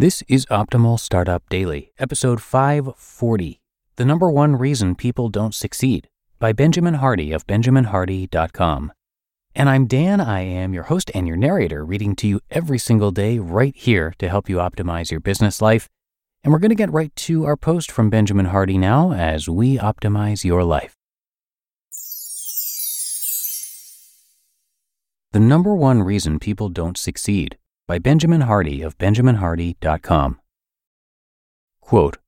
This is Optimal Startup Daily, episode 540 The Number One Reason People Don't Succeed by Benjamin Hardy of BenjaminHardy.com. And I'm Dan. I am your host and your narrator, reading to you every single day right here to help you optimize your business life. And we're going to get right to our post from Benjamin Hardy now as we optimize your life. The Number One Reason People Don't Succeed by Benjamin Hardy of BenjaminHardy.com. Quote,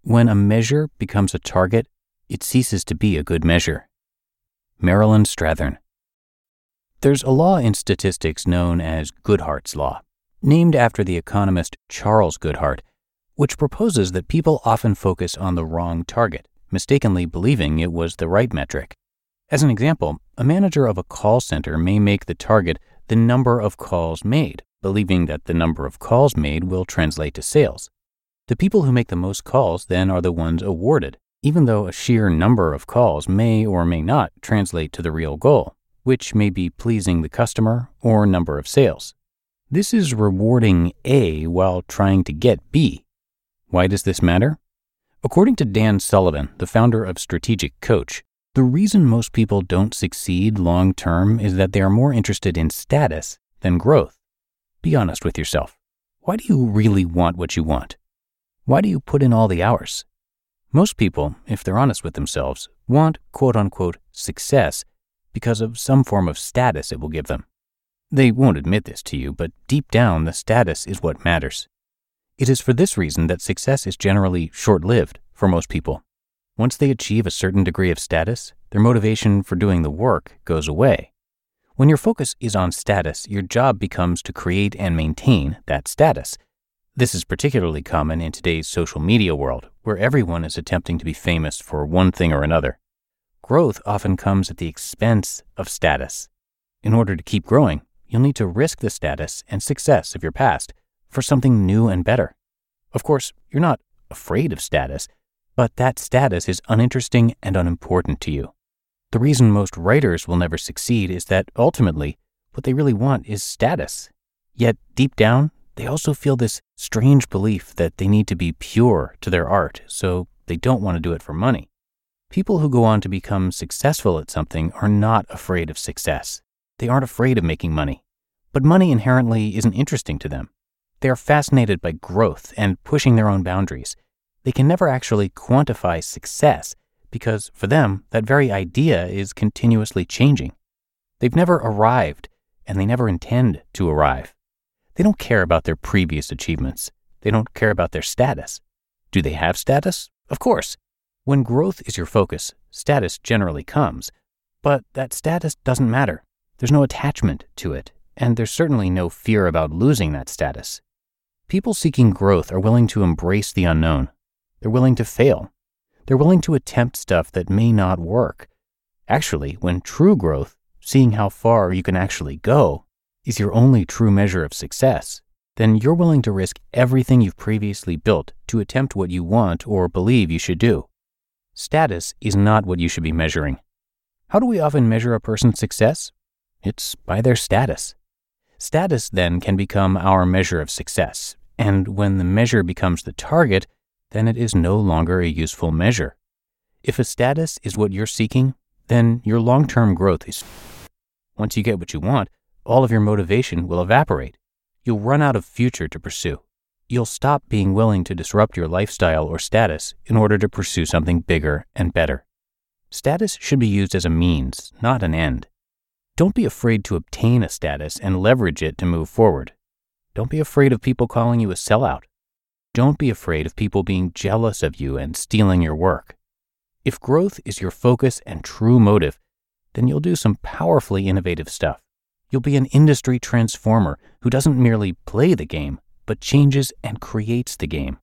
When a measure becomes a target, it ceases to be a good measure. Marilyn Strathern. There's a law in statistics known as Goodhart's Law, named after the economist Charles Goodhart, which proposes that people often focus on the wrong target, mistakenly believing it was the right metric. As an example, a manager of a call center may make the target the number of calls made, believing that the number of calls made will translate to sales. The people who make the most calls then are the ones awarded, even though a sheer number of calls may or may not translate to the real goal, which may be pleasing the customer or number of sales. This is rewarding A while trying to get B. Why does this matter? According to Dan Sullivan, the founder of Strategic Coach, the reason most people don't succeed long term is that they are more interested in status than growth. Be honest with yourself. Why do you really want what you want? Why do you put in all the hours? Most people, if they're honest with themselves, want quote unquote success because of some form of status it will give them. They won't admit this to you, but deep down, the status is what matters. It is for this reason that success is generally short lived for most people. Once they achieve a certain degree of status, their motivation for doing the work goes away. When your focus is on status, your job becomes to create and maintain that status. This is particularly common in today's social media world, where everyone is attempting to be famous for one thing or another. Growth often comes at the expense of status. In order to keep growing, you'll need to risk the status and success of your past for something new and better. Of course, you're not afraid of status, but that status is uninteresting and unimportant to you. The reason most writers will never succeed is that ultimately, what they really want is status. Yet, deep down, they also feel this strange belief that they need to be pure to their art, so they don't want to do it for money. People who go on to become successful at something are not afraid of success. They aren't afraid of making money. But money inherently isn't interesting to them. They are fascinated by growth and pushing their own boundaries. They can never actually quantify success because for them, that very idea is continuously changing. They've never arrived, and they never intend to arrive. They don't care about their previous achievements. They don't care about their status. Do they have status? Of course. When growth is your focus, status generally comes. But that status doesn't matter. There's no attachment to it, and there's certainly no fear about losing that status. People seeking growth are willing to embrace the unknown. They're willing to fail. They're willing to attempt stuff that may not work. Actually, when true growth, seeing how far you can actually go, is your only true measure of success, then you're willing to risk everything you've previously built to attempt what you want or believe you should do. Status is not what you should be measuring. How do we often measure a person's success? It's by their status. Status then can become our measure of success, and when the measure becomes the target, then it is no longer a useful measure. If a status is what you're seeking, then your long term growth is. Once you get what you want, all of your motivation will evaporate. You'll run out of future to pursue. You'll stop being willing to disrupt your lifestyle or status in order to pursue something bigger and better. Status should be used as a means, not an end. Don't be afraid to obtain a status and leverage it to move forward. Don't be afraid of people calling you a sellout. Don't be afraid of people being jealous of you and stealing your work. If growth is your focus and true motive, then you'll do some powerfully innovative stuff. You'll be an industry transformer who doesn't merely play the game, but changes and creates the game.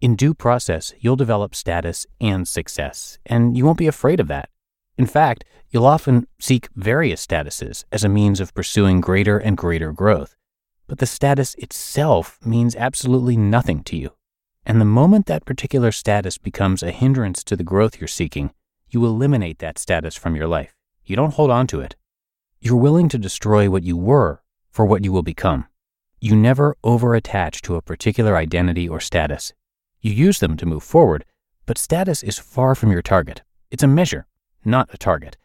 In due process, you'll develop status and success, and you won't be afraid of that. In fact, you'll often seek various statuses as a means of pursuing greater and greater growth but the status itself means absolutely nothing to you. And the moment that particular status becomes a hindrance to the growth you're seeking, you eliminate that status from your life. You don't hold on to it. You're willing to destroy what you were for what you will become. You never over-attach to a particular identity or status. You use them to move forward, but status is far from your target. It's a measure, not a target,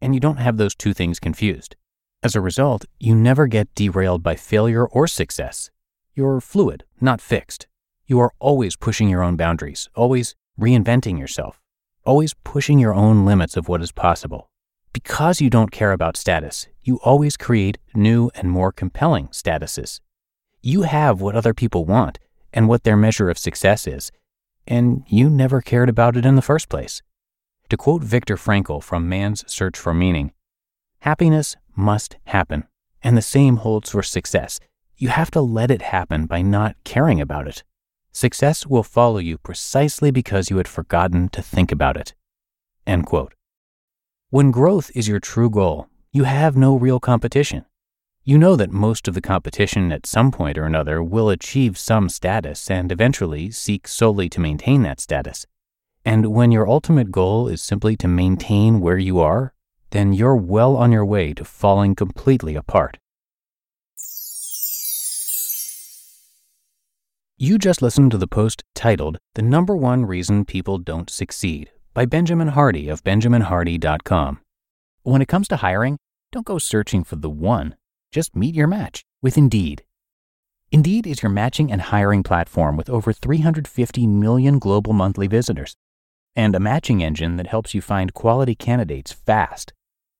and you don't have those two things confused. As a result, you never get derailed by failure or success. You're fluid, not fixed. You are always pushing your own boundaries, always reinventing yourself, always pushing your own limits of what is possible. Because you don't care about status, you always create new and more compelling statuses. You have what other people want and what their measure of success is, and you never cared about it in the first place. To quote Viktor Frankl from Man's Search for Meaning, happiness must happen, and the same holds for success. You have to let it happen by not caring about it. Success will follow you precisely because you had forgotten to think about it. End quote. When growth is your true goal, you have no real competition. You know that most of the competition at some point or another will achieve some status and eventually seek solely to maintain that status. And when your ultimate goal is simply to maintain where you are, then you're well on your way to falling completely apart. You just listened to the post titled The Number One Reason People Don't Succeed by Benjamin Hardy of BenjaminHardy.com. When it comes to hiring, don't go searching for the one just meet your match with Indeed. Indeed is your matching and hiring platform with over 350 million global monthly visitors and a matching engine that helps you find quality candidates fast.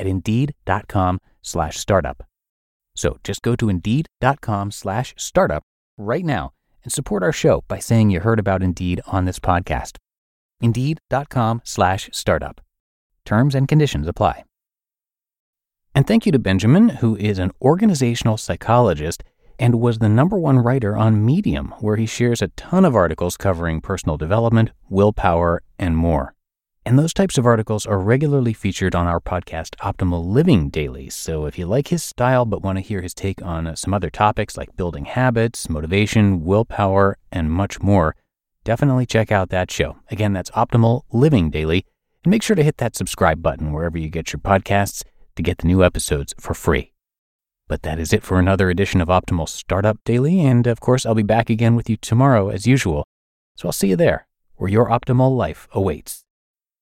at indeed.com slash startup. So just go to indeed.com slash startup right now and support our show by saying you heard about Indeed on this podcast. Indeed.com slash startup. Terms and conditions apply. And thank you to Benjamin, who is an organizational psychologist and was the number one writer on Medium, where he shares a ton of articles covering personal development, willpower, and more. And those types of articles are regularly featured on our podcast, Optimal Living Daily. So if you like his style but want to hear his take on uh, some other topics like building habits, motivation, willpower, and much more, definitely check out that show. Again, that's Optimal Living Daily. And make sure to hit that subscribe button wherever you get your podcasts to get the new episodes for free. But that is it for another edition of Optimal Startup Daily, and of course, I'll be back again with you tomorrow as usual. So I'll see you there, where your optimal life awaits.